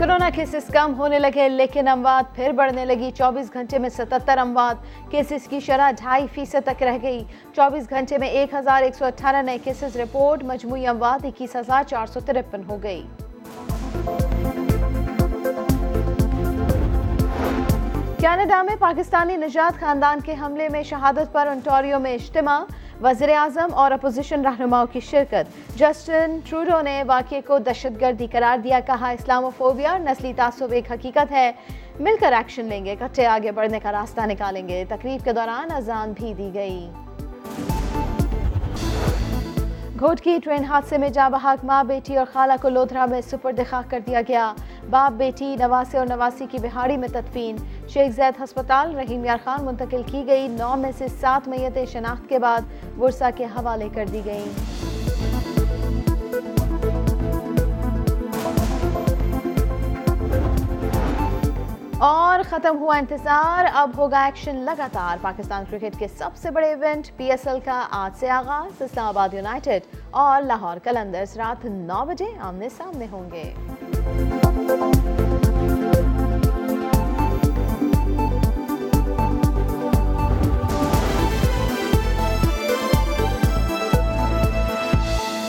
Corona cases کم ہونے لگے، لیکن اموات پھر بڑھنے لگی۔ چوبیس گھنٹے میں ستتر اموات کیسز کی شرح ڈھائی فیصد تک رہ گئی۔ چوبیس گھنٹے میں ایک ہزار ایک سو اٹھارہ نئے کیسز رپورٹ۔ مجموعی اموات اکیس ہزار چار سو ترپن ہو گئی۔ کینیڈا میں پاکستانی نجات خاندان کے حملے میں شہادت پر انٹوریو میں اجتماع۔ وزیر اعظم اور اپوزیشن رہنماؤں کی شرکت۔ جسٹن ٹروڈو نے واقعے کو دہشت گردی قرار دیا، کہا، اسلاموفوبیا اور نسلی تعصب ایک حقیقت ہے۔ مل کر ایکشن لیں گے، کٹھے آگے بڑھنے کا راستہ نکالیں گے۔ تقریب کے دوران اذان بھی دی گئی۔ گھوٹ کی ٹرین حادثے میں جاں بحق، ماں، بیٹی اور خالہ کو لودھرا میں سپر دکھا کر دیا گیا۔ باپ، بیٹی، نواسے اور نواسی کی بہاڑی میں تدفین۔ شیخ زید ہسپتال، رحیم یار خان منتقل کی گئی۔ نو میں سے سات میتیں شناخت کے بعد ورثہ کے حوالے کر دی گئیں۔ اور ختم ہوا انتظار۔ اب ہوگا ایکشن لگاتار۔ پاکستان کرکٹ کے سب سے بڑے ایونٹ پی ایس ایل کا آج سے آغاز۔ اسلام آباد یونائٹڈ اور لاہور کلندرز رات نو بجے آمنے سامنے ہوں گے۔